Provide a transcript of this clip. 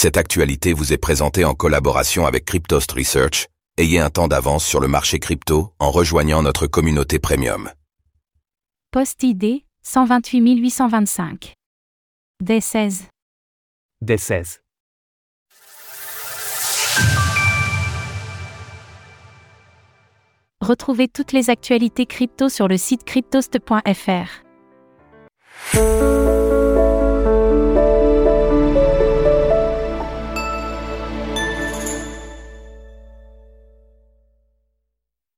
Cette actualité vous est présentée en collaboration avec Cryptost Research. Ayez un temps d'avance sur le marché crypto en rejoignant notre communauté premium. Post ID 128 825. D16. D16. Retrouvez toutes les actualités crypto sur le site cryptost.fr.